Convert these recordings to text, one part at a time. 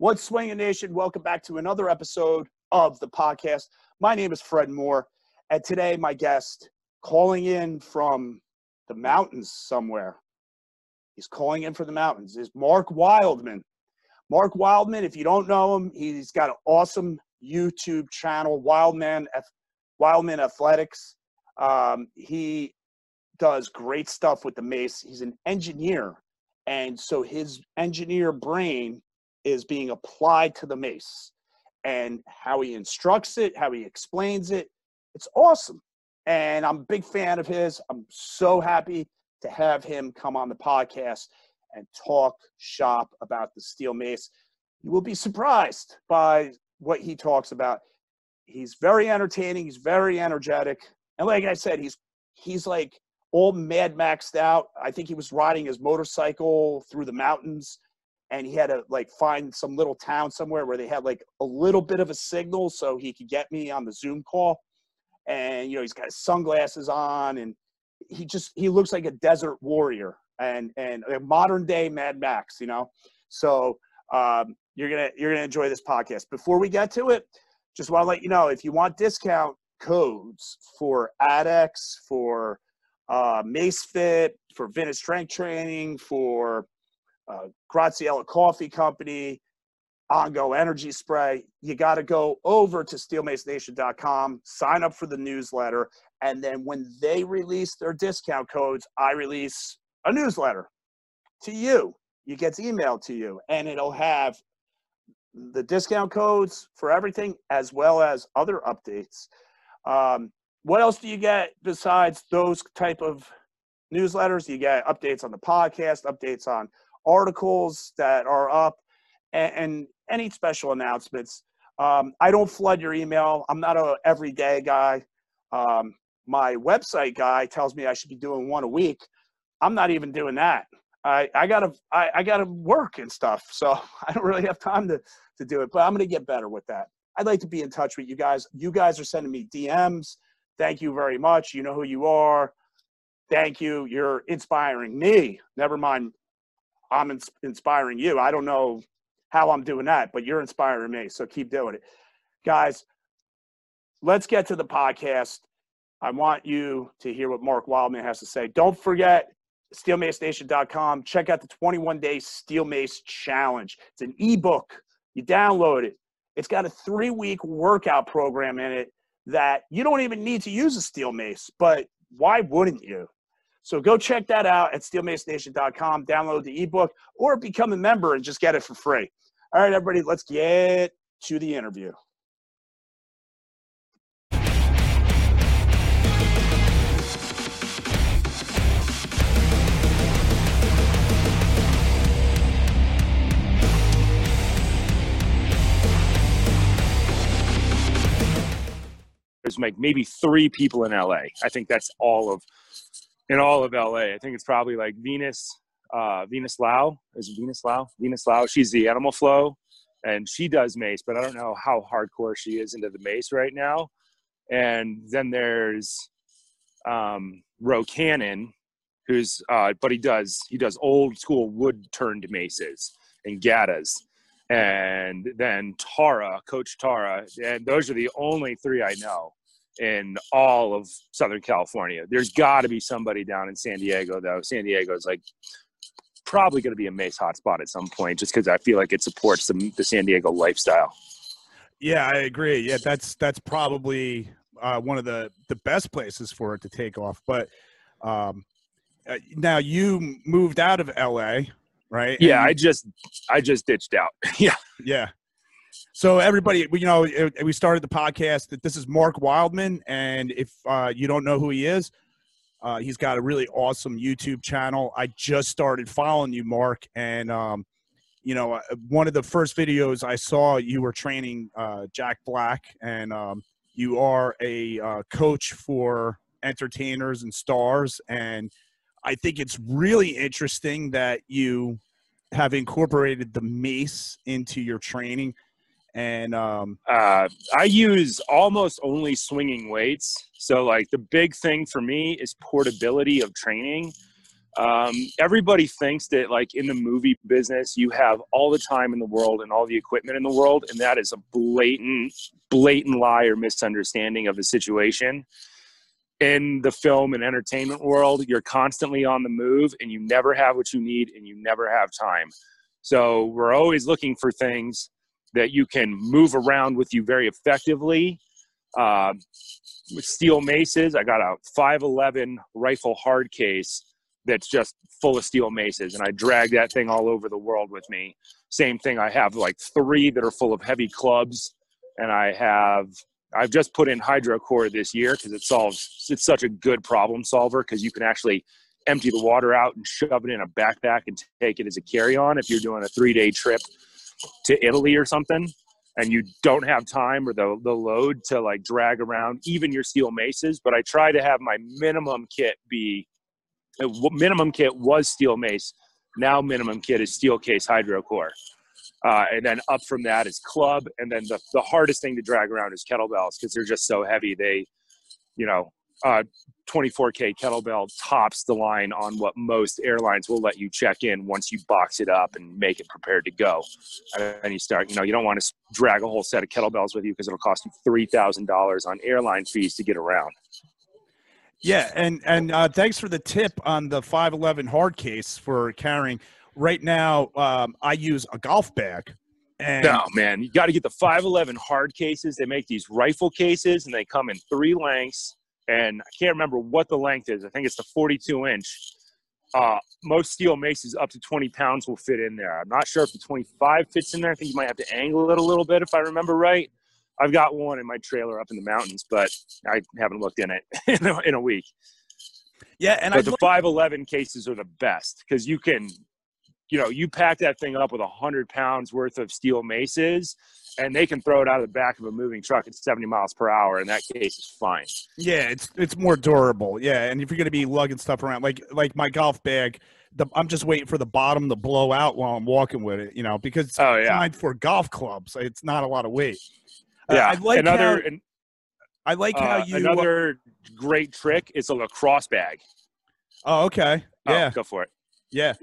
What's Swinging Nation? Welcome back to another episode of the podcast. My name is Fred Moore, and today my guest calling in from the mountains somewhere. He's calling in from the mountains is Mark Wildman. Mark Wildman, if you don't know him, he's got an awesome YouTube channel, Wildman Wildman Athletics. Um, he does great stuff with the mace. He's an engineer, and so his engineer brain is being applied to the mace and how he instructs it, how he explains it. It's awesome. And I'm a big fan of his. I'm so happy to have him come on the podcast and talk shop about the steel mace. You will be surprised by what he talks about. He's very entertaining, he's very energetic. And like I said, he's he's like all mad maxed out. I think he was riding his motorcycle through the mountains and he had to like find some little town somewhere where they had like a little bit of a signal so he could get me on the Zoom call. And you know, he's got his sunglasses on and he just he looks like a desert warrior and and a modern day Mad Max, you know. So um, you're gonna you're gonna enjoy this podcast. Before we get to it, just want to let you know if you want discount codes for ADX, for uh, MaceFit, for Vintage Strength Training, for uh, Graziella Coffee Company, Ongo Energy Spray. You got to go over to steelmacenation.com, sign up for the newsletter, and then when they release their discount codes, I release a newsletter to you. It gets emailed to you, and it'll have the discount codes for everything as well as other updates. Um, what else do you get besides those type of newsletters? You get updates on the podcast, updates on articles that are up, and, and any special announcements. Um, I don't flood your email. I'm not a everyday guy. Um, my website guy tells me I should be doing one a week. I'm not even doing that. I, I gotta I, I gotta work and stuff, so I don't really have time to to do it. But I'm gonna get better with that. I'd like to be in touch with you guys. You guys are sending me DMs. Thank you very much. You know who you are. Thank you. You're inspiring me. Never mind I'm ins- inspiring you. I don't know how I'm doing that, but you're inspiring me. So keep doing it. Guys, let's get to the podcast. I want you to hear what Mark Wildman has to say. Don't forget steelmacenation.com. Check out the 21 day Steel Mace Challenge. It's an ebook. You download it. It's got a three week workout program in it that you don't even need to use a steel mace, but why wouldn't you? So go check that out at steelmacenation.com, download the ebook, or become a member and just get it for free. All right, everybody, let's get to the interview. There's like maybe three people in LA. I think that's all of in all of LA. I think it's probably like Venus, uh, Venus Lau. Is Venus Lau? Venus Lau. She's the Animal Flow, and she does mace, but I don't know how hardcore she is into the mace right now. And then there's um, Ro Cannon, who's uh, but he does he does old school wood turned maces and gadas. And then Tara, Coach Tara, and those are the only three I know in all of Southern California. There's got to be somebody down in San Diego, though. San Diego is like probably going to be a Mace hotspot at some point, just because I feel like it supports the, the San Diego lifestyle. Yeah, I agree. Yeah, that's that's probably uh, one of the the best places for it to take off. But um, uh, now you moved out of LA, right? Yeah, and I just I just ditched out. yeah, yeah. So everybody, you know, we started the podcast that this is Mark Wildman, and if uh, you don't know who he is, uh, he's got a really awesome YouTube channel. I just started following you, Mark, and um, you know, uh, one of the first videos I saw, you were training uh, Jack Black, and um, you are a uh, coach for entertainers and stars, and I think it's really interesting that you have incorporated the mace into your training and um, uh, I use almost only swinging weights. So like the big thing for me is portability of training. Um, everybody thinks that, like in the movie business, you have all the time in the world and all the equipment in the world, and that is a blatant, blatant lie or misunderstanding of the situation. In the film and entertainment world, you're constantly on the move, and you never have what you need, and you never have time. So we're always looking for things that you can move around with you very effectively. Uh, steel maces, I got a 511 rifle hard case that's just full of steel maces, and I drag that thing all over the world with me. Same thing, I have like three that are full of heavy clubs, and I have I've just put in hydrocore this year because it solves it's such a good problem solver because you can actually empty the water out and shove it in a backpack and take it as a carry-on if you're doing a three-day trip to Italy or something and you don't have time or the, the load to like drag around even your steel maces but i try to have my minimum kit be uh, minimum kit was steel mace. Now minimum kit is steel case hydrocore. Uh, and then up from that is club and then the, the hardest thing to drag around is kettlebells because they're just so heavy they you know uh, 24k kettlebell tops the line on what most airlines will let you check in once you box it up and make it prepared to go. And you start you know you don't want to drag a whole set of kettlebells with you because it'll cost you $3000 on airline fees to get around. Yeah and and uh, thanks for the tip on the 511 hard case for carrying. Right now um, i use a golf bag and no man you got to get the 511 hard cases. They make these rifle cases and they come in three lengths and I can't remember what the length is. I think it's the 42 inch. Uh, most steel maces up to 20 pounds will fit in there. I'm not sure if the 25 fits in there. I think you might have to angle it a little bit if I remember right. I've got one in my trailer up in the mountains, but I haven't looked in it in a, in a week. Yeah, and but I the 511 cases are the best because you can, you know, you pack that thing up with hundred pounds worth of steel maces, and they can throw it out of the back of a moving truck at 70 miles per hour. In that case, it's fine. Yeah, it's it's more durable. Yeah, and if you're going to be lugging stuff around, like like my golf bag, the, I'm just waiting for the bottom to blow out while I'm walking with it. You know, because it's oh, yeah. for golf clubs. It's not a lot of weight. Uh, yeah, uh, I like another. How, and, I like uh, how you. Another great trick is a lacrosse bag. Oh, okay. Oh, yeah, oh, go for it. Yeah.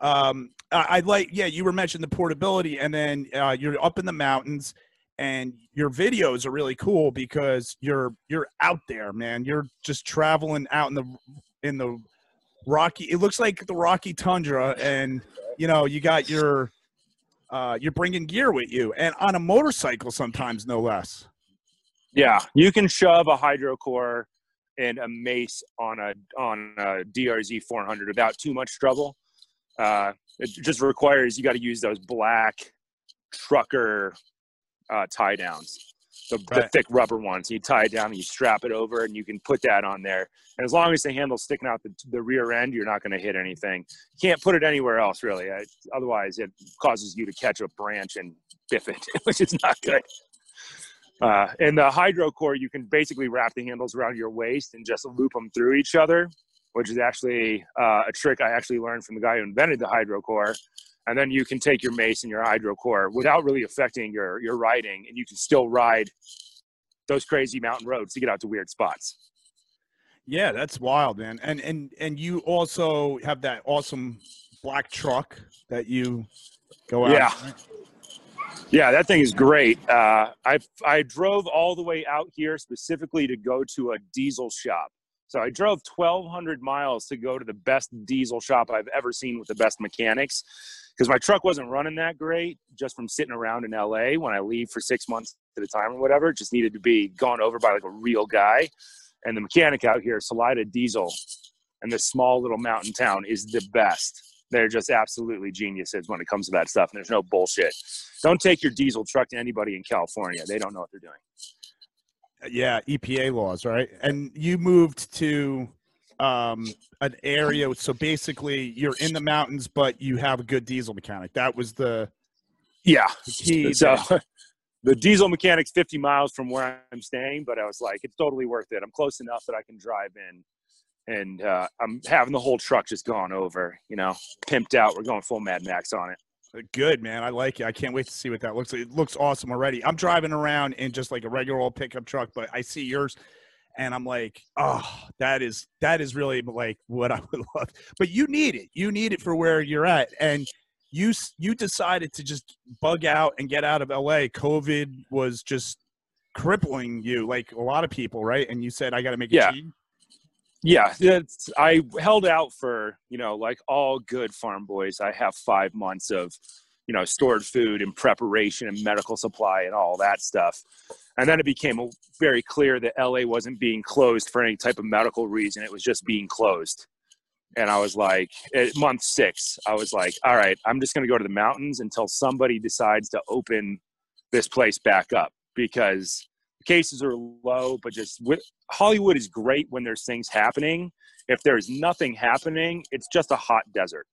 Um, I like, yeah, you were mentioning the portability, and then uh, you're up in the mountains, and your videos are really cool because you're you're out there, man. You're just traveling out in the in the rocky. It looks like the rocky tundra, and you know you got your uh, you're bringing gear with you, and on a motorcycle sometimes, no less. Yeah, you can shove a hydro core and a mace on a on a DRZ 400 without too much trouble. Uh, it just requires you got to use those black trucker uh, tie downs, the, right. the, thick rubber ones. You tie it down and you strap it over, and you can put that on there. And as long as the handle's sticking out the, the rear end, you're not going to hit anything. You can't put it anywhere else, really. otherwise, it causes you to catch a branch and biff it, which is not good. Uh, and the hydrocore, you can basically wrap the handles around your waist and just loop them through each other which is actually uh, a trick I actually learned from the guy who invented the hydrocore. And then you can take your mace and your hydrocore without really affecting your your riding, and you can still ride those crazy mountain roads to get out to weird spots. Yeah, that's wild, man. And and and you also have that awesome black truck that you go out. Yeah. Yeah, that thing is great. Uh, I I drove all the way out here specifically to go to a diesel shop so I drove 1,200 miles to go to the best diesel shop I've ever seen with the best mechanics because my truck wasn't running that great just from sitting around in LA when I leave for six months at a time or whatever. It just needed to be gone over by like a real guy. And the mechanic out here, Salida Diesel, and this small little mountain town is the best. They're just absolutely geniuses when it comes to that stuff. And there's no bullshit. Don't take your diesel truck to anybody in California. They don't know what they're doing yeah epa laws right? And you moved to um an area so basically you're in the mountains but you have a good diesel mechanic. That was the yeah. the key so the diesel mechanic's 50 miles from where i'm staying but i was like it's totally worth it. I'm close enough that i can drive in. And uh, i'm having the whole truck just gone over you know pimped out. We're going full mad max on it Good man, I like it. I can't wait to see what that looks like. It looks awesome already. I'm driving around in just like a regular old pickup truck, but I see yours, and I'm like, oh, that is that is really like what I would love. But you need it. You need it for where you're at, and you you decided to just bug out and get out of LA. COVID was just crippling you, like a lot of people, right? And you said, I got to make a Yeah. change. Yeah, I held out for you know, like all good farm boys. I have five months of you know stored food and preparation and medical supply and all that stuff. And then it became very clear that LA wasn't being closed for any type of medical reason. It was just being closed. And I was like, at month six, I was like, all right, I'm just going to go to the mountains until somebody decides to open this place back up because cases are low, but just with, Hollywood is great when there's things happening. If there's nothing happening, it's just a hot desert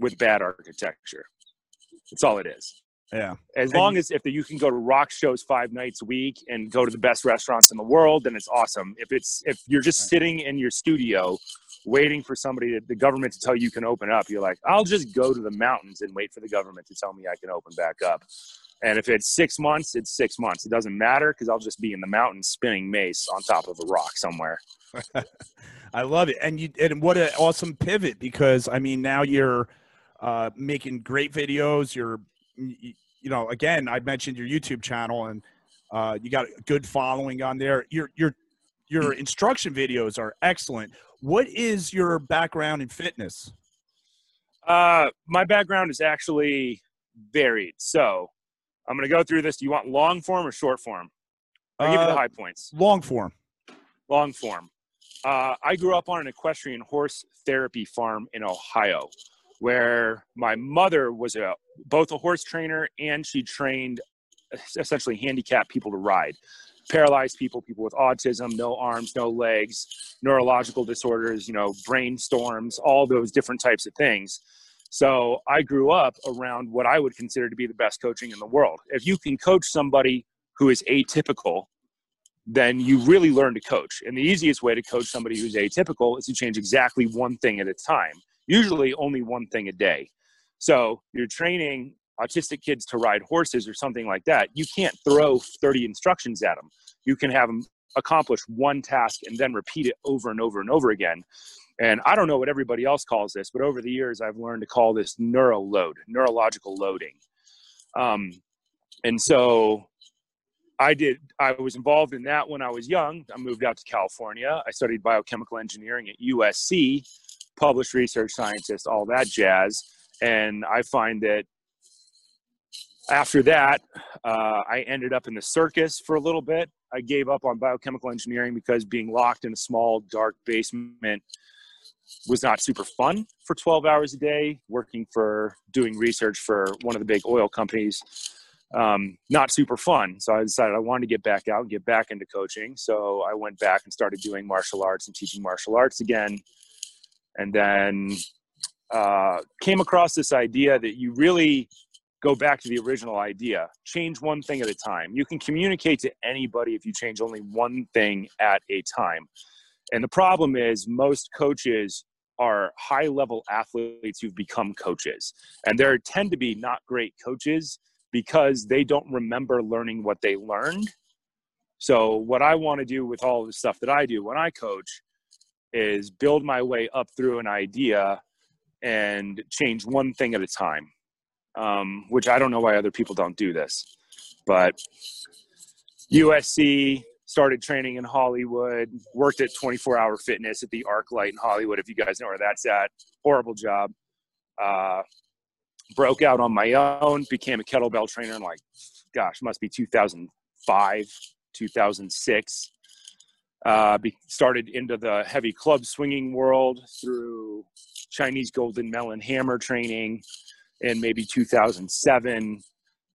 with bad architecture. That's all it is. Yeah. As And- long as if you can go to rock shows five nights a week and go to the best restaurants in the world, then it's awesome. If it's if you're just Right. sitting in your studio waiting for somebody to, the government to tell you can open up, you're like, I'll just go to the mountains and wait for the government to tell me I can open back up. And if it's six months, it's six months. It doesn't matter because I'll just be in the mountains spinning mace on top of a rock somewhere. I love it, and you and what an awesome pivot because I mean now you're uh, making great videos. You're you, you know again I mentioned your YouTube channel and uh, you got a good following on there. Your your your instruction videos are excellent. What is your background in fitness? Uh, my background is actually varied. So I'm going to go through this. Do you want long form or short form? I'll give you the Uh, high points. long form. long form. Uh, I grew up on an equestrian horse therapy farm in Ohio, where my mother was a both a horse trainer and she trained essentially handicapped people to ride, paralyzed people, people with autism, no arms, no legs, neurological disorders, you know, brainstorms, all those different types of things. So I grew up around what I would consider to be the best coaching in the world. If you can coach somebody who is atypical then you really learn to coach. And the easiest way to coach somebody who's atypical is to change exactly one thing at a time, usually only one thing a day. So you're training autistic kids to ride horses or something like that. You can't throw 30 instructions at them. You can have them accomplish one task and then repeat it over and over and over again. And I don't know what everybody else calls this, but over the years, I've learned to call this neuro load, neurological loading. Um, and so I did. I was involved in that when I was young. I moved out to California. I studied biochemical engineering at USC, published research scientist, all that jazz. And I find that after that, uh, I ended up in the circus for a little bit. I gave up on biochemical engineering because being locked in a small, dark basement was not super fun for 12 hours a day, working for doing research for one of the big oil companies um, not super fun. So I decided I wanted to get back out and get back into coaching. So I went back and started doing martial arts and teaching martial arts again. And then uh, came across this idea that you really go back to the original idea change one thing at a time. You can communicate to anybody if you change only one thing at a time. And the problem is, most coaches are high level athletes who've become coaches. And there tend to be not great coaches because they don't remember learning what they learned. So, what I want to do with all the stuff that I do when I coach is build my way up through an idea and change one thing at a time, um, which I don't know why other people don't do this. But USC started training in Hollywood, worked at 24 Hour Fitness at the ArcLight in Hollywood, if you guys know where that's at. Horrible job. Uh, broke out on my own, became a kettlebell trainer in like, gosh, must be 2005, 2006. Uh, be, started into the heavy club swinging world through Chinese Golden Melon Hammer training in maybe 2007.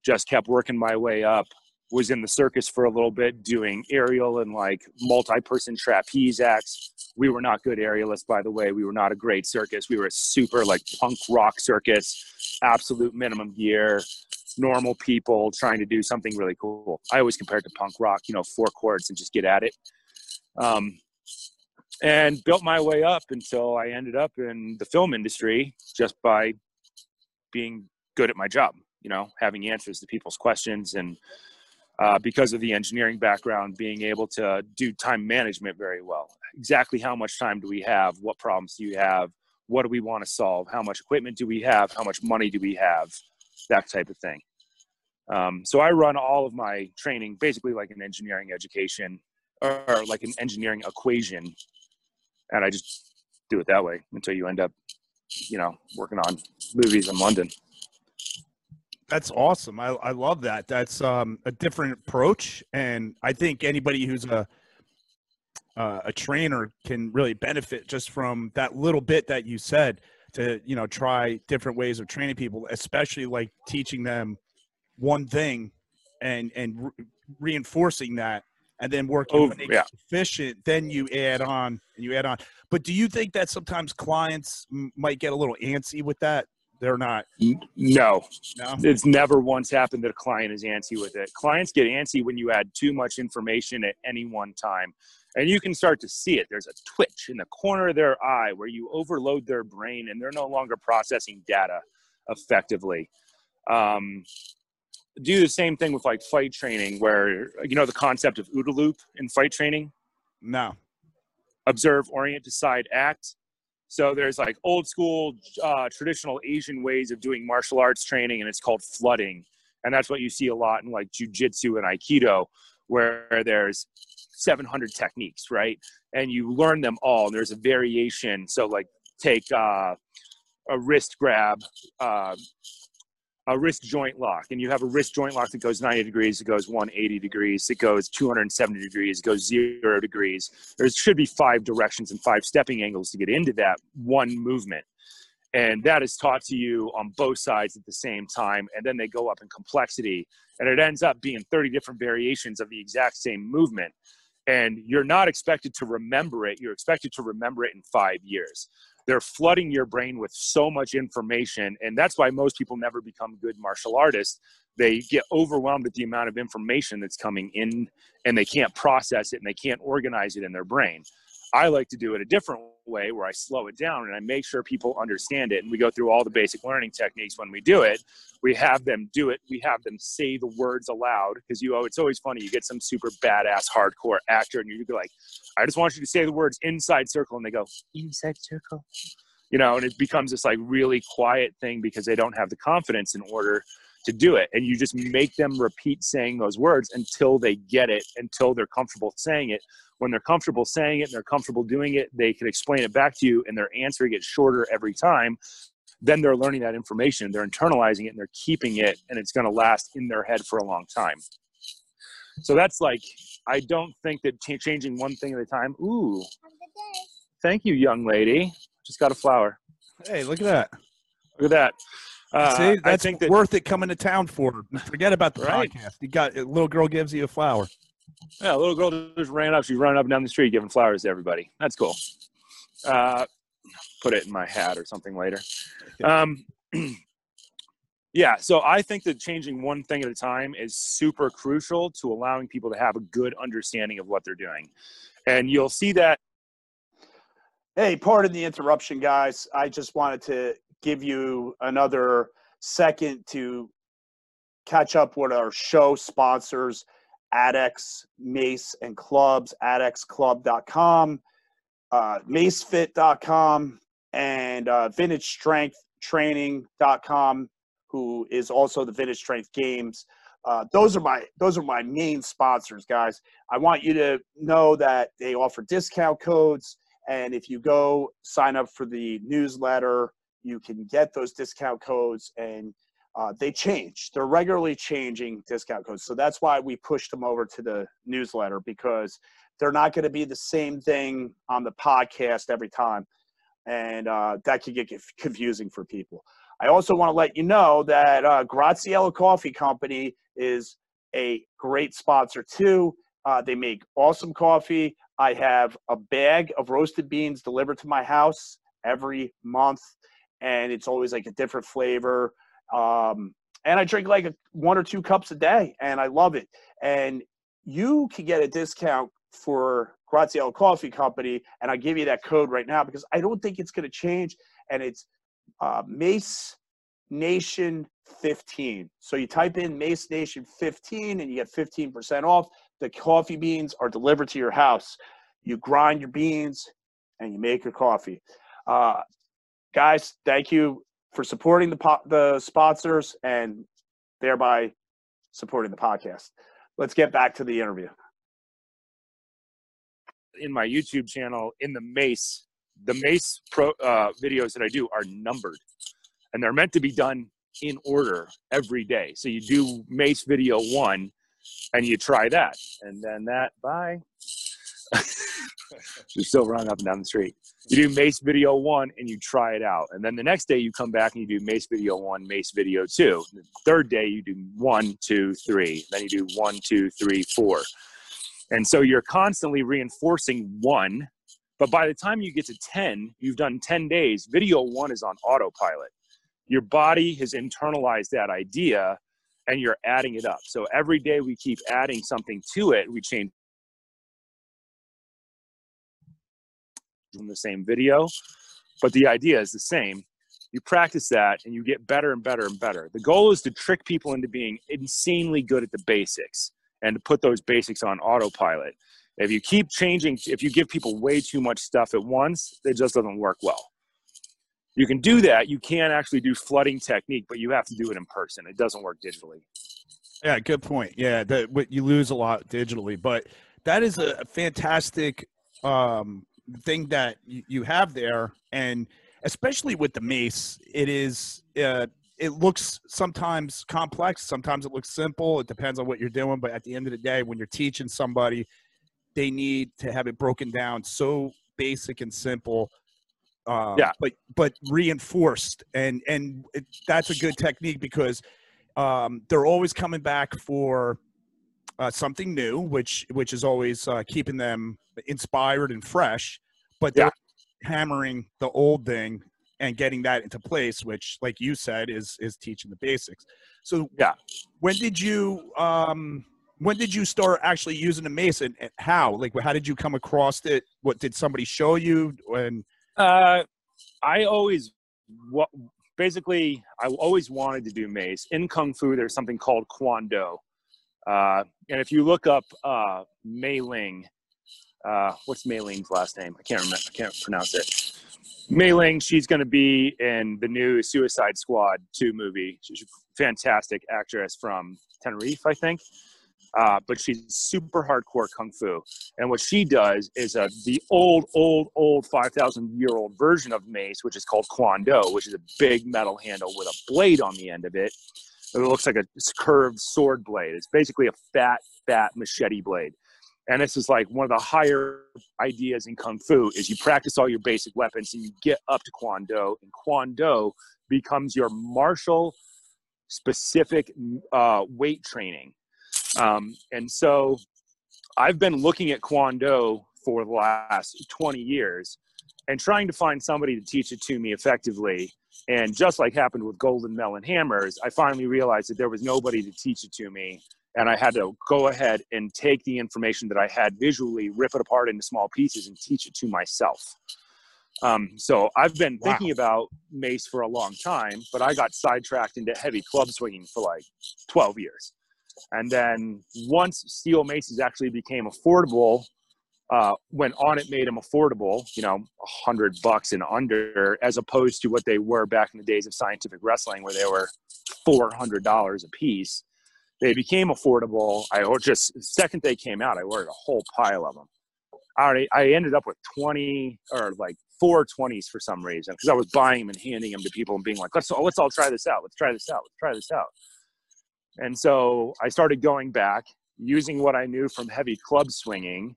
Just kept working my way up. Was in the circus for a little bit doing aerial and like multi person trapeze acts. We were not good aerialists, by the way. We were not a great circus. We were a super like punk rock circus, absolute minimum gear, normal people trying to do something really cool. I always compared to punk rock, you know, four chords and just get at it. Um, and built my way up until I ended up in the film industry just by being good at my job, you know, having answers to people's questions and uh, because of the engineering background, being able to do time management very well. Exactly how much time do we have? What problems do you have? What do we want to solve? How much equipment do we have? How much money do we have? That type of thing. Um, so I run all of my training basically like an engineering education or like an engineering equation, and I just do it that way until you end up, you know, working on movies in London. That's awesome. I, I love that. That's um, a different approach, and I think anybody who's a uh, a trainer can really benefit just from that little bit that you said to you know try different ways of training people, especially like teaching them one thing and and re- reinforcing that and then working Oh, when yeah. efficient then you add on and you add on but do you think that sometimes clients m- might get a little antsy with that they're not No, no it's never once happened that a client is antsy with it. Clients get antsy when you add too much information at any one time. And you can start to see it. There's a twitch in the corner of their eye where you overload their brain and they're no longer processing data effectively. Um, do the same thing with like fight training, where you know the concept of OODA loop in fight training no observe, orient, decide, act. So there's like old school, uh, traditional Asian ways of doing martial arts training, and it's called flooding. And that's what you see a lot in like jujitsu and aikido, where there's 700 techniques, right? And you learn them all. And there's a variation. So like take uh, a wrist grab, uh, a wrist joint lock, and you have a wrist joint lock that goes 90 degrees, it goes 180 degrees, it goes 270 degrees, it goes zero degrees. There should be five directions and five stepping angles to get into that one movement. And that is taught to you on both sides at the same time. And then they go up in complexity. And it ends up being 30 different variations of the exact same movement. And you're not expected to remember it. You're expected to remember it in five years they're flooding your brain with so much information and that's why most people never become good martial artists. They get overwhelmed at the amount of information that's coming in and they can't process it and they can't organize it in their brain. I like to do it a different way where i slow it down and i make sure people understand it and we go through all the basic learning techniques when we do it we have them do it we have them say the words aloud because you oh it's always funny you get some super badass hardcore actor and you're like I just want you to say the words inside circle, and they go inside circle. You know, and it becomes this like really quiet thing because they don't have the confidence in order to do it. And you just make them repeat saying those words until they get it, until they're comfortable saying it. When they're comfortable saying it and they're comfortable doing it, they can explain it back to you, and their answer gets shorter every time. Then they're learning that information, they're internalizing it, and they're keeping it, and it's going to last in their head for a long time. So that's like, I don't think that ch- changing one thing at a time. Ooh, thank you, young lady. Just got a flower. hey look at that Look at that. Uh, See, I that's think that worth it coming to town for. Forget about the Right. podcast. You got a little girl gives you a flower. Yeah, a little girl just ran up. She's running up and down the street giving flowers to everybody. That's cool. Uh, put it in my hat or something later. Um, yeah, so I think that changing one thing at a time is super crucial to allowing people to have a good understanding of what they're doing. And you'll see that Hey, pardon the interruption, guys. I just wanted to give you another second to catch up with our show sponsors, ADEX, Mace, and Clubs, adexclub.com, uh, macefit.com, and uh, vintagestrengthtraining.com, who is also the Vintage Strength Games. Uh, those are my those are my main sponsors, guys. I want you to know that they offer discount codes. And if you go sign up for the newsletter, you can get those discount codes and uh, they change. They're regularly changing discount codes. So that's why we pushed them over to the newsletter because they're not going to be the same thing on the podcast every time. And uh, that could get confusing for people. I also want to let you know that uh, Graziella Coffee Company is a great sponsor too. Uh, they make awesome coffee. I have a bag of roasted beans delivered to my house every month, and it's always like a different flavor. Um, and I drink like a, one or two cups a day, and I love it. And you can get a discount for Graziella Coffee Company, and I'll give you that code right now because I don't think it's going to change. And it's uh, Mace Nation 15. So you type in Mace Nation 15 and you get 15% off. The coffee beans are delivered to your house. You grind your beans and you make your coffee. Uh, guys, thank you for supporting the po- the sponsors and thereby supporting the podcast. Let's get back to the interview. In my YouTube channel, in the Mace, the Mace pro uh, videos that I do are numbered, and they're meant to be done in order every day. So you do Mace video one, and you try that, and then that. Bye. You're still running up and down the street. You do Mace video one and you try it out. And then the next day you come back and you do Mace video one, Mace video two. The third day you do one, two, three. Then you do one, two, three, four. And so you're constantly reinforcing one. But by the time you get to 10, you've done 10 days, video one is on autopilot. Your body has internalized that idea and you're adding it up. So every day we keep adding something to it, we change in the same video, but the idea is the same. You practice that and you get better and better and better. The goal is to trick people into being insanely good at the basics and to put those basics on autopilot. If you keep changing, if you give people way too much stuff at once, it just doesn't work well. You can do that. You can actually do flooding technique, but you have to do it in person. It doesn't work digitally. Yeah, good point. Yeah, that you lose a lot digitally, but that is a fantastic um, thing that you, have there, and especially with the mace, it is uh, it looks sometimes complex, sometimes it looks simple. It depends on what you're doing, but at the end of the day, when you're teaching somebody, they need to have it broken down so basic and simple. Um, yeah, but but reinforced, and and it, that's a good technique because um, they're always coming back for uh, something new, which which is always uh, keeping them inspired and fresh. But they're yeah. hammering the old thing and getting that into place, which, like you said, is is teaching the basics. So yeah, when did you um, when did you start actually using the mace and, and how? Like, how did you come across it? What did somebody show you? When uh, I always what basically I always wanted to do mace in kung fu. There's something called Kwan Dao, uh, and if you look up uh, Mayling, uh, what's Mayling's last name? I can't remember. I can't pronounce it. Mayling, she's going to be in the new Suicide Squad 2 movie. She's a fantastic actress from Tenerife, I think. Uh, but she's super hardcore kung fu. And what she does is a, the old, old, old 5,000 year old version of mace, which is called Kwan Dao, which is a big metal handle with a blade on the end of it it looks like a curved sword blade. It's basically a fat, fat machete blade. And this is like one of the higher ideas in Kung Fu is you practice all your basic weapons and you get up to Kwan Dao. And Kwan Dao becomes your martial specific uh, weight training. Um, and so I've been looking at Kwan Dao for the last 20 years and trying to find somebody to teach it to me effectively and just like happened with Golden Melon Hammers, I finally realized that there was nobody to teach it to me. And I had to go ahead and take the information that I had visually, rip it apart into small pieces, and teach it to myself. Um, so I've been wow. thinking about mace for a long time, but I got sidetracked into heavy club swinging for like 12 years. And then once steel maces actually became affordable uh, when it made them affordable, you know, a hundred bucks and under, as opposed to what they were back in the days of scientific wrestling, where they were four hundred dollars a piece. They became affordable. I just second they came out, I ordered a whole pile of them. I already, I ended up with twenty or like four twenties for some reason because I was buying them and handing them to people and being like, let's let's all try this out. Let's try this out. Let's try this out. And so I started going back using what I knew from heavy club swinging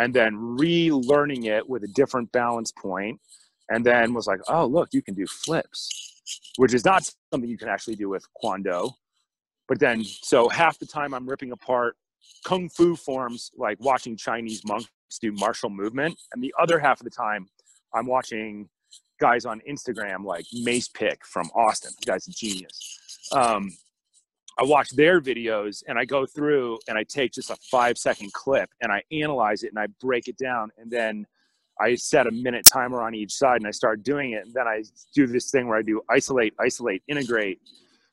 and then relearning it with a different balance point and then was like oh look you can do flips which is not something you can actually do with Kwan Dao but then so half the time i'm ripping apart kung fu forms like watching chinese monks do martial movement and the other half of the time i'm watching guys on instagram like mace pick from austin. The guy's a genius. Um, I watch their videos and I go through and I take just a five second clip and I analyze it and I break it down and then I set a minute timer on each side and I start doing it and then I do this thing where I do isolate, isolate, integrate,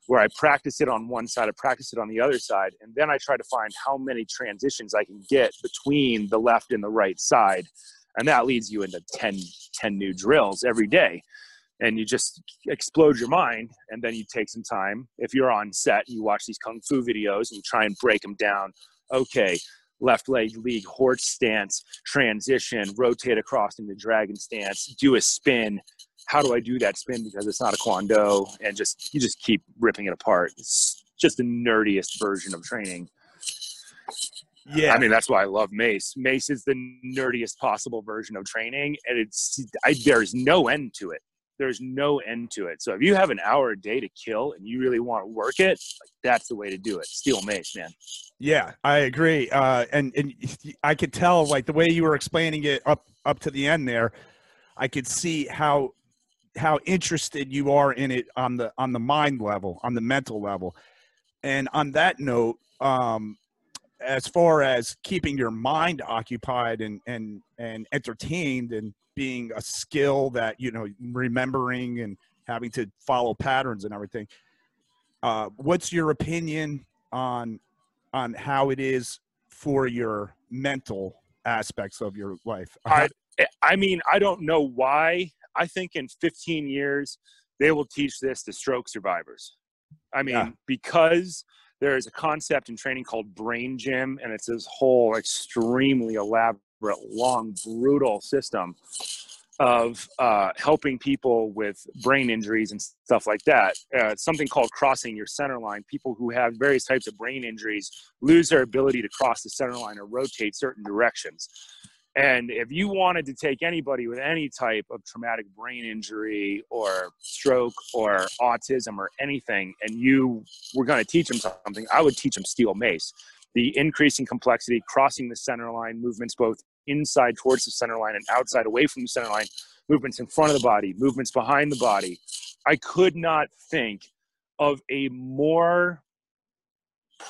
where I practice it on one side, I practice it on the other side, and then I try to find how many transitions I can get between the left and the right side. And that leads you into 10, 10 new drills every day. And you just explode your mind, and then you take some time. If you're on set, you watch these kung fu videos and you try and break them down. Okay, left leg league horse stance, transition, rotate across into dragon stance, do a spin. How do I do that spin because it's not a kwan dao? And just you just keep ripping it apart. It's just the nerdiest version of training. Yeah, I mean that's why I love Mace. Mace is the nerdiest possible version of training, and it's I, there's no end to it. There's no end to it. So if you have an hour a day to kill and you really want to work it, like, that's the way to do it. Steel Mace, man. Yeah, I agree. Uh, and and I could tell like the way you were explaining it up up to the end there, I could see how how interested you are in it on the on the mind level, on the mental level. And on that note, um, as far as keeping your mind occupied and and and entertained and being a skill that you know remembering and having to follow patterns and everything. Uh, what's your opinion on on how it is for your mental aspects of your life? I, I mean, I don't know why. I think in 15 years, they will teach this to stroke survivors. I mean, Yeah. because there is a concept in training called brain gym, and it's this whole extremely elaborate, long, brutal system of uh, helping people with brain injuries and stuff like that. Uh, something called crossing your center line. People who have various types of brain injuries lose their ability to cross the center line or rotate certain directions. And if you wanted to take anybody with any type of traumatic brain injury or stroke or autism or anything, and you were going to teach them something, I would teach them steel mace. The increasing complexity, crossing the center line, movements both inside towards the center line and outside away from the center line, movements in front of the body, movements behind the body. I could not think of a more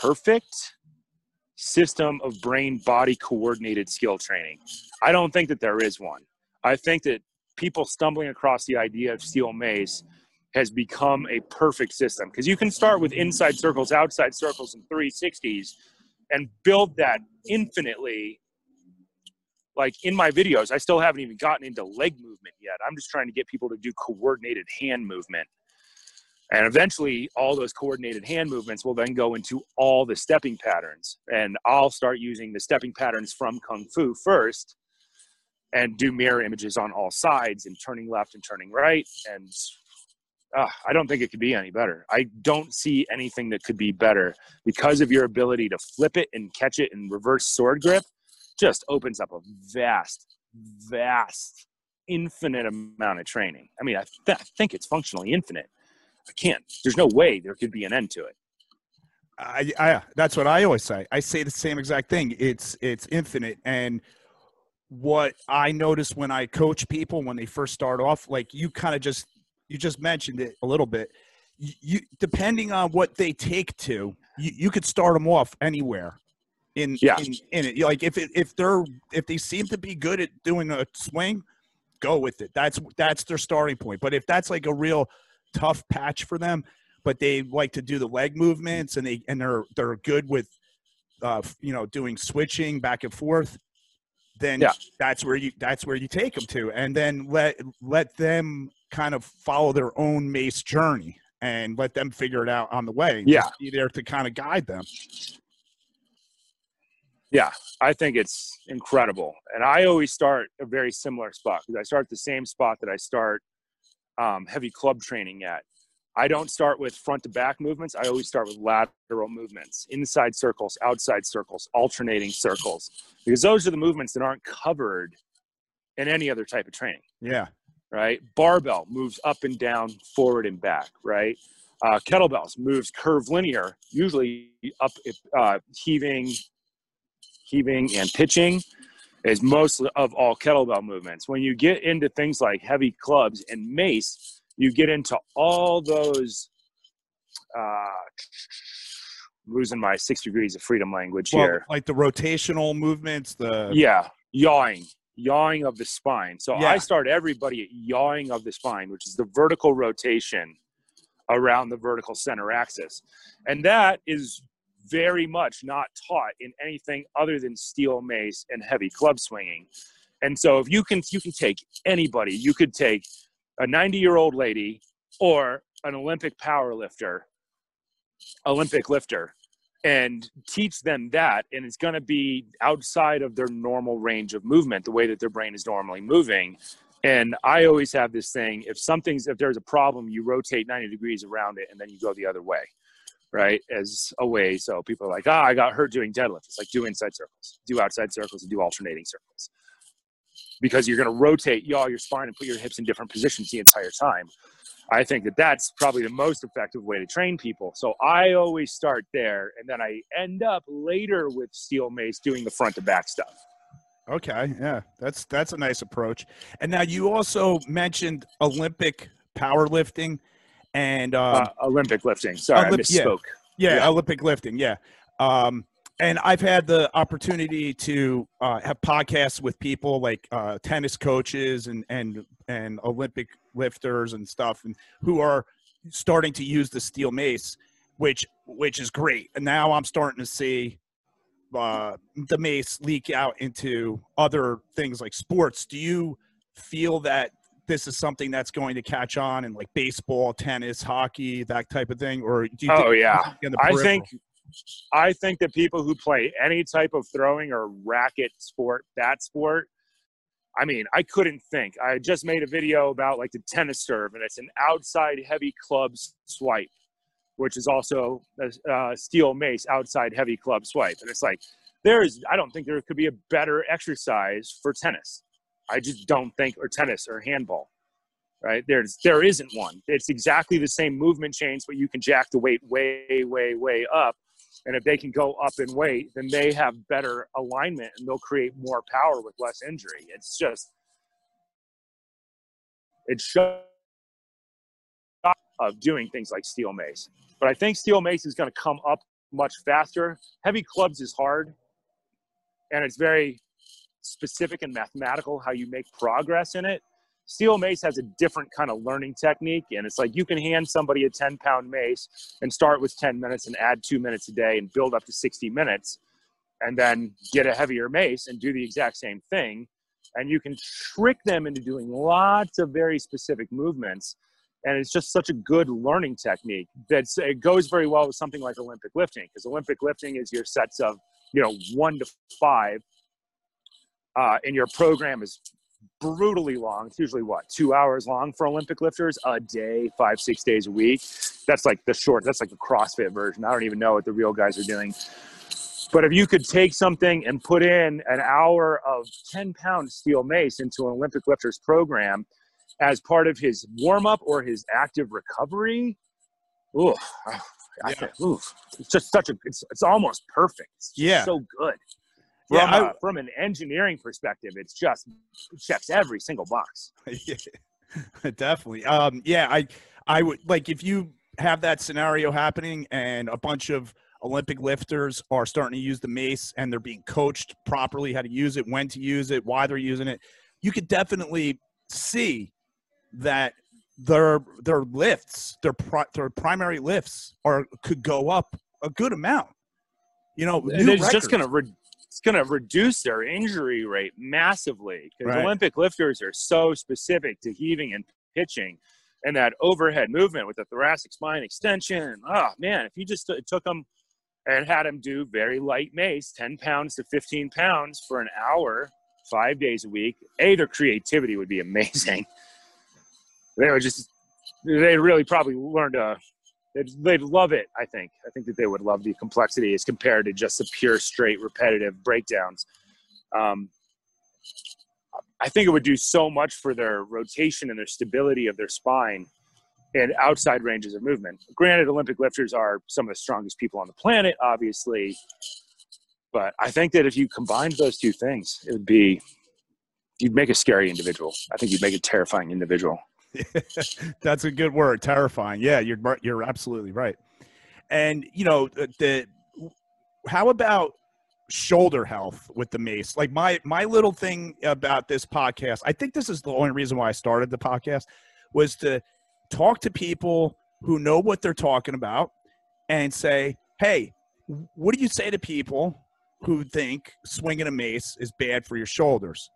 perfect system of brain body coordinated skill training. I don't think that there is one. I think that people stumbling across the idea of steel mace has become a perfect system because you can start with inside circles, outside circles, and 360s and build that infinitely. Like in my videos, I still haven't even gotten into leg movement yet. I'm just trying to get people to do coordinated hand movement. And eventually, all those coordinated hand movements will then go into all the stepping patterns. And I'll start using the stepping patterns from Kung Fu first and do mirror images on all sides and turning left and turning right. And uh, I don't think it could be any better. I don't see anything that could be better because of your ability to flip it and catch it in reverse sword grip. Just opens up a vast, vast, infinite amount of training. I mean, I, th- I think it's functionally infinite. I can't. There's no way there could be an end to it. I, I that's what I always say. I say the same exact thing. It's it's infinite. And what I notice when I coach people when they first start off, like you kind of just you just mentioned it a little bit. You, you depending on what they take to, you, you could start them off anywhere. In, Yeah. in in it, like if it, if they're if they seem to be good at doing a swing, go with it. That's that's their starting point. But if that's like a real tough patch for them, but they like to do the leg movements and they and they're they're good with uh you know doing switching back and forth then Yeah. that's where you that's where you take them to and then let let them kind of follow their own mace journey and let them figure it out on the way Yeah. just be there to kind of guide them Yeah, I think it's incredible. And I always start a very similar spot because I start the same spot that I start um, heavy club training at. I don't start with front to back movements. I always start with lateral movements, inside circles, outside circles, alternating circles, because those are the movements that aren't covered in any other type of training yeah right? Barbell moves up and down, forward and back, right? Uh, kettlebells moves curvilinear, usually up, uh, heaving, heaving and pitching is most of all kettlebell movements. When you get into things like heavy clubs and mace, you get into all those. Uh, losing my six degrees of freedom language well, here. like the rotational movements the Yeah, yawing, yawing of the spine. So Yeah. I start everybody at yawing of the spine, which is the vertical rotation around the vertical center axis. And that is very much not taught in anything other than steel mace and heavy club swinging. And so if you can you can take anybody, you could take a 90 year old lady or an Olympic power lifter, Olympic lifter, and teach them that. And it's going to be outside of their normal range of movement, the way that their brain is normally moving. And I always have this thing if something's, if there's a problem, you rotate 90 degrees around it and then you go the other way, right? As a way. So people are like, ah, I got hurt doing deadlift. It's like do inside circles, do outside circles, and do alternating circles because you're going to rotate y'all your spine and put your hips in different positions the entire time. I think that that's probably the most effective way to train people. So I always start there, and then I end up later with steel mace doing the front to back stuff. Okay, yeah, that's that's a nice approach. And now you also mentioned Olympic powerlifting and um, uh, Olympic lifting. Sorry, Olymp- I misspoke. Yeah, yeah, yeah, Olympic lifting. Yeah. Um, and I've had the opportunity to uh, have podcasts with people like uh, tennis coaches and and and Olympic lifters and stuff, and who are starting to use the steel mace, which which is great. And now I'm starting to see uh, the mace leak out into other things like sports. Do you feel that this is something that's going to catch on in like baseball, tennis, hockey, that type of thing, or do you? Oh yeah, I think I think that people who play any type of throwing or racket sport, that sport, I mean, I couldn't think. I just made a video about like the tennis serve, and it's an outside heavy club swipe, which is also a uh, steel mace outside heavy club swipe. And it's like, there is, I don't think there could be a better exercise for tennis. I just don't think, or tennis or handball, right? There's, there isn't one. It's exactly the same movement chains, but you can jack the weight way, way, way up and if they can go up in weight, then they have better alignment and they'll create more power with less injury. It's just, it's shows of doing things like steel mace. But I think steel mace is going to come up much faster. Heavy clubs is hard, and it's very specific and mathematical how you make progress in it. Steel mace has a different kind of learning technique, and it's like you can hand somebody a 10 pound mace and start with 10 minutes and add two minutes a day and build up to 60 minutes, and then get a heavier mace and do the exact same thing. And you can trick them into doing lots of very specific movements. And it's just such a good learning technique that it goes very well with something like Olympic lifting, because Olympic lifting is your sets of, you know, one to five uh, and your program is brutally long. It's usually what two hours long for Olympic lifters a day, five six days a week. That's like the short. That's like the CrossFit version. I don't even know what the real guys are doing. But if you could take something and put in an hour of 10 pound steel mace into an Olympic lifter's program as part of his warm up or his active recovery, ooh, yeah. think, ooh, it's just such a, it's, it's almost perfect. It's yeah. so good from, yeah, I, a, from an engineering perspective, it's just it checks every single box. yeah, definitely. Um, yeah, I I would like if you have that scenario happening and a bunch of Olympic lifters are starting to use the mace and they're being coached properly how to use it, when to use it, why they're using it. You could definitely see that their their lifts, their pri- their primary lifts, are could go up a good amount. You know, and it's just going to re- it's going to reduce their injury rate massively because right. Olympic lifters are so specific to heaving and pitching and that overhead movement with the thoracic spine extension. Oh man, if you just took them and had them do very light mace, 10 pounds to 15 pounds for an hour, five days a week, A, their creativity would be amazing. They would just, they really probably learn to they'd, they'd love it i think. I think that they would love the complexity as compared to just the pure straight repetitive breakdowns. Um, i think it would do so much for their rotation and their stability of their spine and outside ranges of movement. Granted olympic lifters are some of the strongest people on the planet obviously but i think that if you combined those two things it would be you'd make a scary individual. I think you'd make a terrifying individual That's a good word, terrifying. Yeah, you're you're absolutely right. And you know the how about shoulder health with the mace? Like my my little thing about this podcast, I think this is the only reason why I started the podcast was to talk to people who know what they're talking about and say, hey, what do you say to people who think swinging a mace is bad for your shoulders?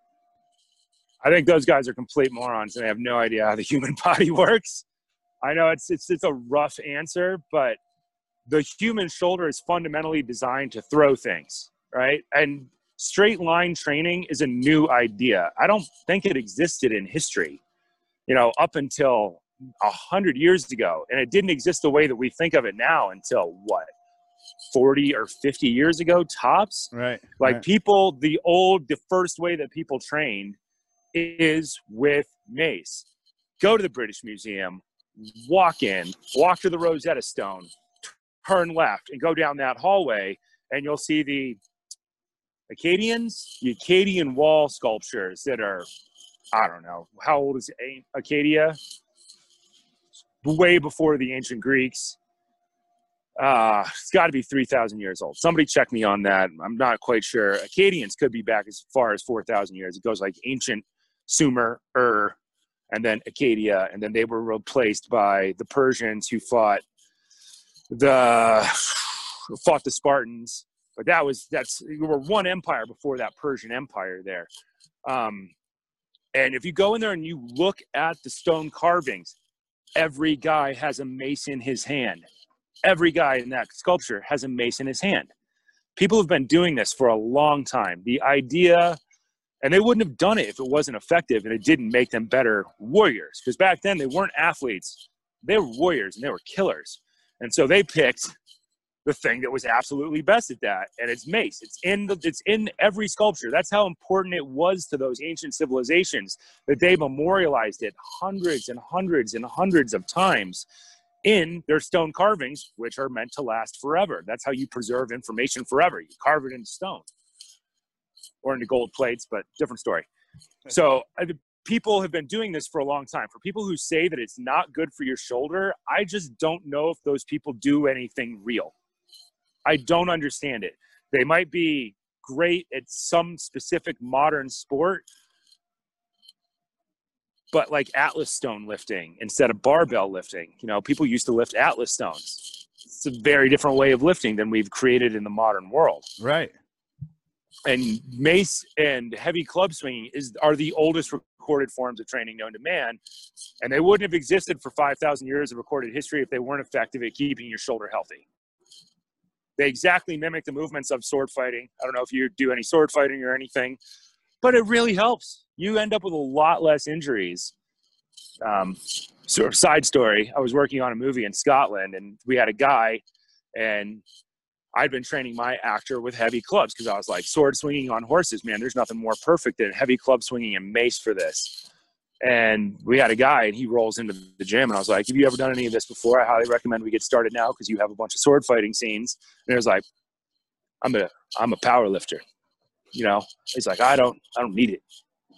I think those guys are complete morons and they have no idea how the human body works. I know it's it's it's a rough answer, but the human shoulder is fundamentally designed to throw things, right? And straight line training is a new idea. I don't think it existed in history, you know, up until a hundred years ago, and it didn't exist the way that we think of it now until what 40 or 50 years ago tops right like right. people the old the first way that people trained is with mace go to the british museum walk in walk to the rosetta stone turn left and go down that hallway and you'll see the Akkadians, the Akkadian wall sculptures that are, I don't know, how old is Akkadia? Way before the ancient Greeks. Uh, it's got to be 3,000 years old. Somebody check me on that. I'm not quite sure. Akkadians could be back as far as 4,000 years. It goes like ancient Sumer, Ur, and then Akkadia, and then they were replaced by the Persians who fought the fought the Spartans. But that was that's you were one empire before that Persian Empire there. Um, and if you go in there and you look at the stone carvings, every guy has a mace in his hand. Every guy in that sculpture has a mace in his hand. People have been doing this for a long time. The idea, and they wouldn't have done it if it wasn't effective and it didn't make them better warriors. Because back then they weren't athletes, they were warriors and they were killers. And so they picked the thing that was absolutely best at that, and it's mace. It's in the, it's in every sculpture. That's how important it was to those ancient civilizations that they memorialized it hundreds and hundreds and hundreds of times in their stone carvings, which are meant to last forever. That's how you preserve information forever. You carve it in stone or into gold plates, but different story. So people have been doing this for a long time. For people who say that it's not good for your shoulder, I just don't know if those people do anything real. I don't understand it. They might be great at some specific modern sport, but like Atlas stone lifting instead of barbell lifting, you know, people used to lift Atlas stones. It's a very different way of lifting than we've created in the modern world. Right. And mace and heavy club swinging is are the oldest recorded forms of training known to man, and they wouldn't have existed for 5,000 years of recorded history if they weren't effective at keeping your shoulder healthy. They exactly mimic the movements of sword fighting. I don't know if you do any sword fighting or anything, but it really helps. You end up with a lot less injuries. Um, sort of side story I was working on a movie in Scotland, and we had a guy, and I'd been training my actor with heavy clubs because I was like, sword swinging on horses, man, there's nothing more perfect than heavy club swinging and mace for this. And we had a guy, and he rolls into the gym, and I was like, "Have you ever done any of this before? I highly recommend we get started now because you have a bunch of sword fighting scenes." And he was like, "I'm a I'm a power lifter, you know." He's like, "I don't I don't need it.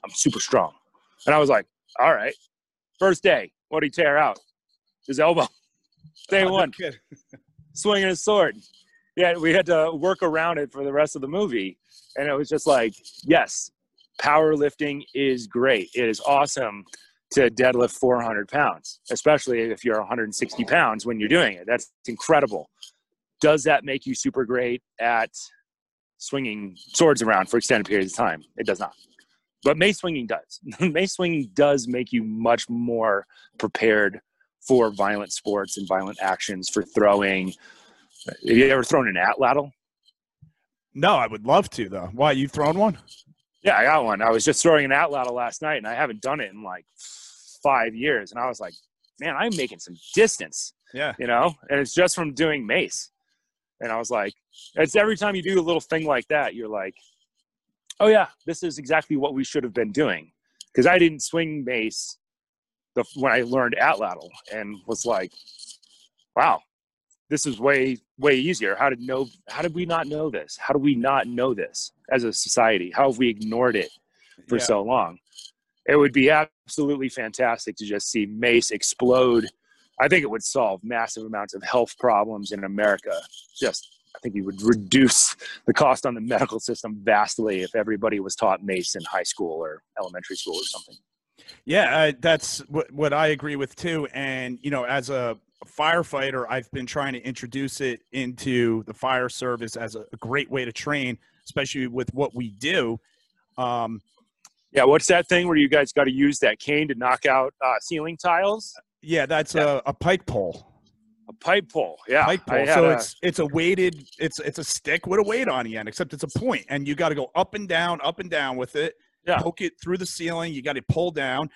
I'm super strong." And I was like, "All right." First day, what did he tear out? His elbow. Day Oh, one, swinging his sword. Yeah, we had to work around it for the rest of the movie, and it was just like, yes, powerlifting is great. It is awesome to deadlift 400 pounds, especially if you're 160 pounds when you're doing it. That's incredible. Does that make you super great at swinging swords around for extended periods of time? It does not. But mace swinging does. mace swinging does make you much more prepared for violent sports and violent actions, for throwing. Have you ever thrown an atlatl? No, I would love to though. Why you've thrown one? Yeah, I got one. I was just throwing an atlatl last night, and I haven't done it in like five years. And I was like, man, I'm making some distance, Yeah. you know. And it's just from doing mace. And I was like, it's every time you do a little thing like that, you're like, oh yeah, this is exactly what we should have been doing. Because I didn't swing mace the when I learned atlatl, and was like, wow, this is way way easier. How did know? How did we not know this? How do we not know this as a society? How have we ignored it for Yeah. so long? It would be absolutely fantastic to just see Mace explode. I think it would solve massive amounts of health problems in America. Just, I think it would reduce the cost on the medical system vastly if everybody was taught Mace in high school or elementary school or something. Yeah, uh, that's what what I agree with too. And you know, as a firefighter, I've been trying to introduce it into the fire service as a, a great way to train, especially with what we do. Um, Yeah, what's that thing where you guys got to use that cane to knock out uh, ceiling tiles? yeah, that's Yeah. A, a pike pole. A pipe pole. Yeah, Pipe pole. So a- it's it's a weighted. It's it's a stick with a weight on the end, except it's a point, and you got to go up and down, up and down with it. Yeah. Poke it through the ceiling. You got to pull down.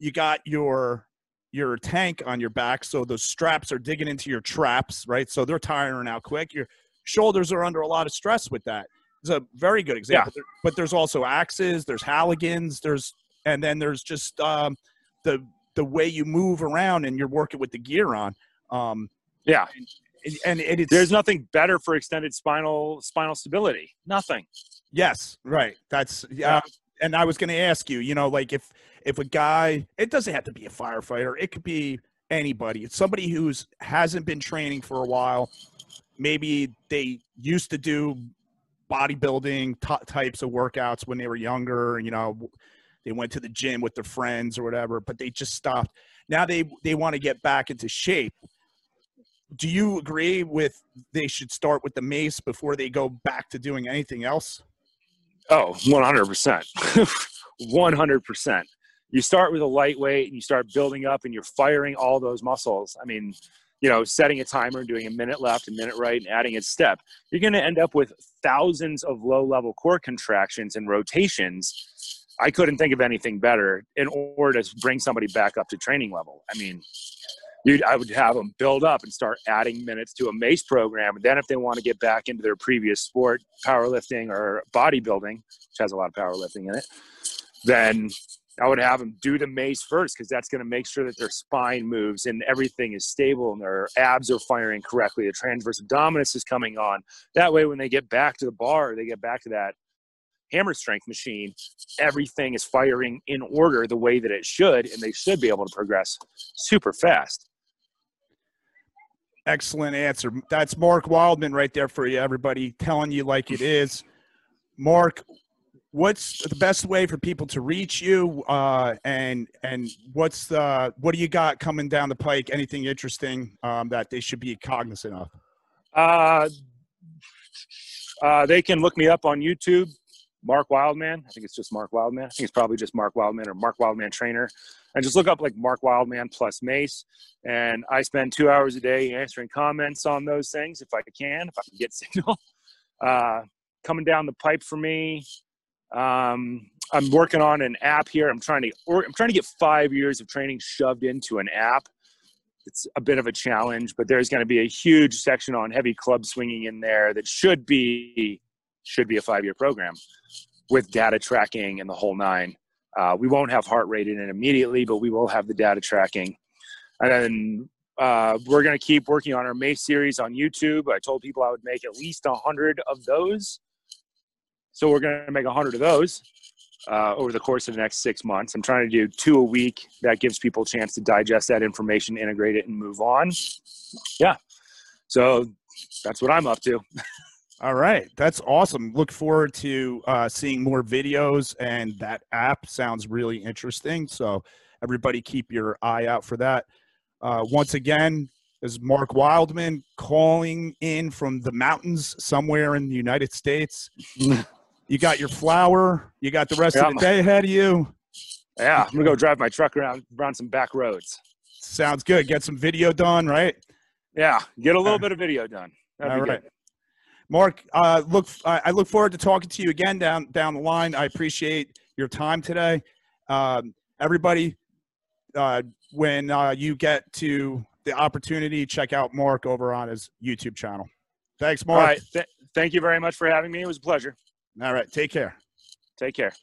You got your your tank on your back, so those straps are digging into your traps, right? So they're tiring out quick. Your shoulders are under a lot of stress with that. It's a very good example. There- But there's also axes. There's Halligans. There's and then there's just um, the the way you move around and you're working with the gear on. Um, yeah. and- and it, it's There's nothing better for extended spinal spinal stability. Nothing. yes right that's yeah and i was going to ask you you know like if if a guy it doesn't have to be a firefighter it could be anybody it's somebody who's hasn't been training for a while maybe they used to do bodybuilding t- types of workouts when they were younger you know they went to the gym with their friends or whatever but they just stopped now they they want to get back into shape. Do you agree with they should start with the mace before they go back to doing anything else Oh, 100%. 100%. You start with a lightweight and you start building up and you're firing all those muscles. I mean, you know, setting a timer and doing a minute left, a minute right, and adding a step, you're going to end up with thousands of low level core contractions and rotations. I couldn't think of anything better in order to bring somebody back up to training level. I mean, you'd, I would have them build up and start adding minutes to a MACE program. And then if they want to get back into their previous sport, powerlifting or bodybuilding, which has a lot of powerlifting in it, then I would have them do the mace first because that's going to make sure that their spine moves and everything is stable and their abs are firing correctly. The transverse abdominis is coming on. That way, when they get back to the bar, they get back to that hammer strength machine, everything is firing in order the way that it should, and they should be able to progress super fast. Excellent answer. That's Mark Wildman right there for you, everybody, telling you like it is. Mark, what's the best way for people to reach you? Uh, and and what's the what do you got coming down the pike? Anything interesting um, that they should be cognizant of? Uh, uh, they can look me up on YouTube, Mark Wildman. I think it's just Mark Wildman. I think it's probably just Mark Wildman or Mark Wildman Trainer. And just look up like Mark Wildman plus Mace. And I spend two hours a day answering comments on those things if I can, if I can get signal. Uh, coming down the pipe for me. Um, I'm working on an app here. I'm trying to I'm trying to get five years of training shoved into an app it's a bit of a challenge, but there's going to be a huge section on heavy club swinging in there that should be should be a five year program with data tracking and the whole nine. Uh, we won't have heart rate in it immediately, but we will have the data tracking, and then uh, we're going to keep working on our mace series on YouTube. I told people I would make at least a hundred of those, so we're going to make a hundred of those uh, over the course of the next six months. I'm trying to do two a week. That gives people a chance to digest that information, integrate it, and move on. Yeah. So that's what I'm up to. All right, that's awesome. Look forward to uh, seeing more videos, and that app sounds really interesting. So everybody, keep your eye out for that. Uh, once again, is Mark Wildman calling in from the mountains somewhere in the United States. you got your flower. You got the rest of the day ahead of you. Yeah. I'm going to go drive my truck around, around some back roads. Sounds good. Get some video done, right? Yeah. Get a little Uh, bit of video done. That'd all right. good. Mark, uh, look, I look forward to talking to you again down down the line. I appreciate your time today. Um, everybody, uh, when uh, you get to the opportunity, check out Mark over on his YouTube channel. Thanks, Mark. All right. Th- thank you very much for having me. It was a pleasure. All right, take care. Take care.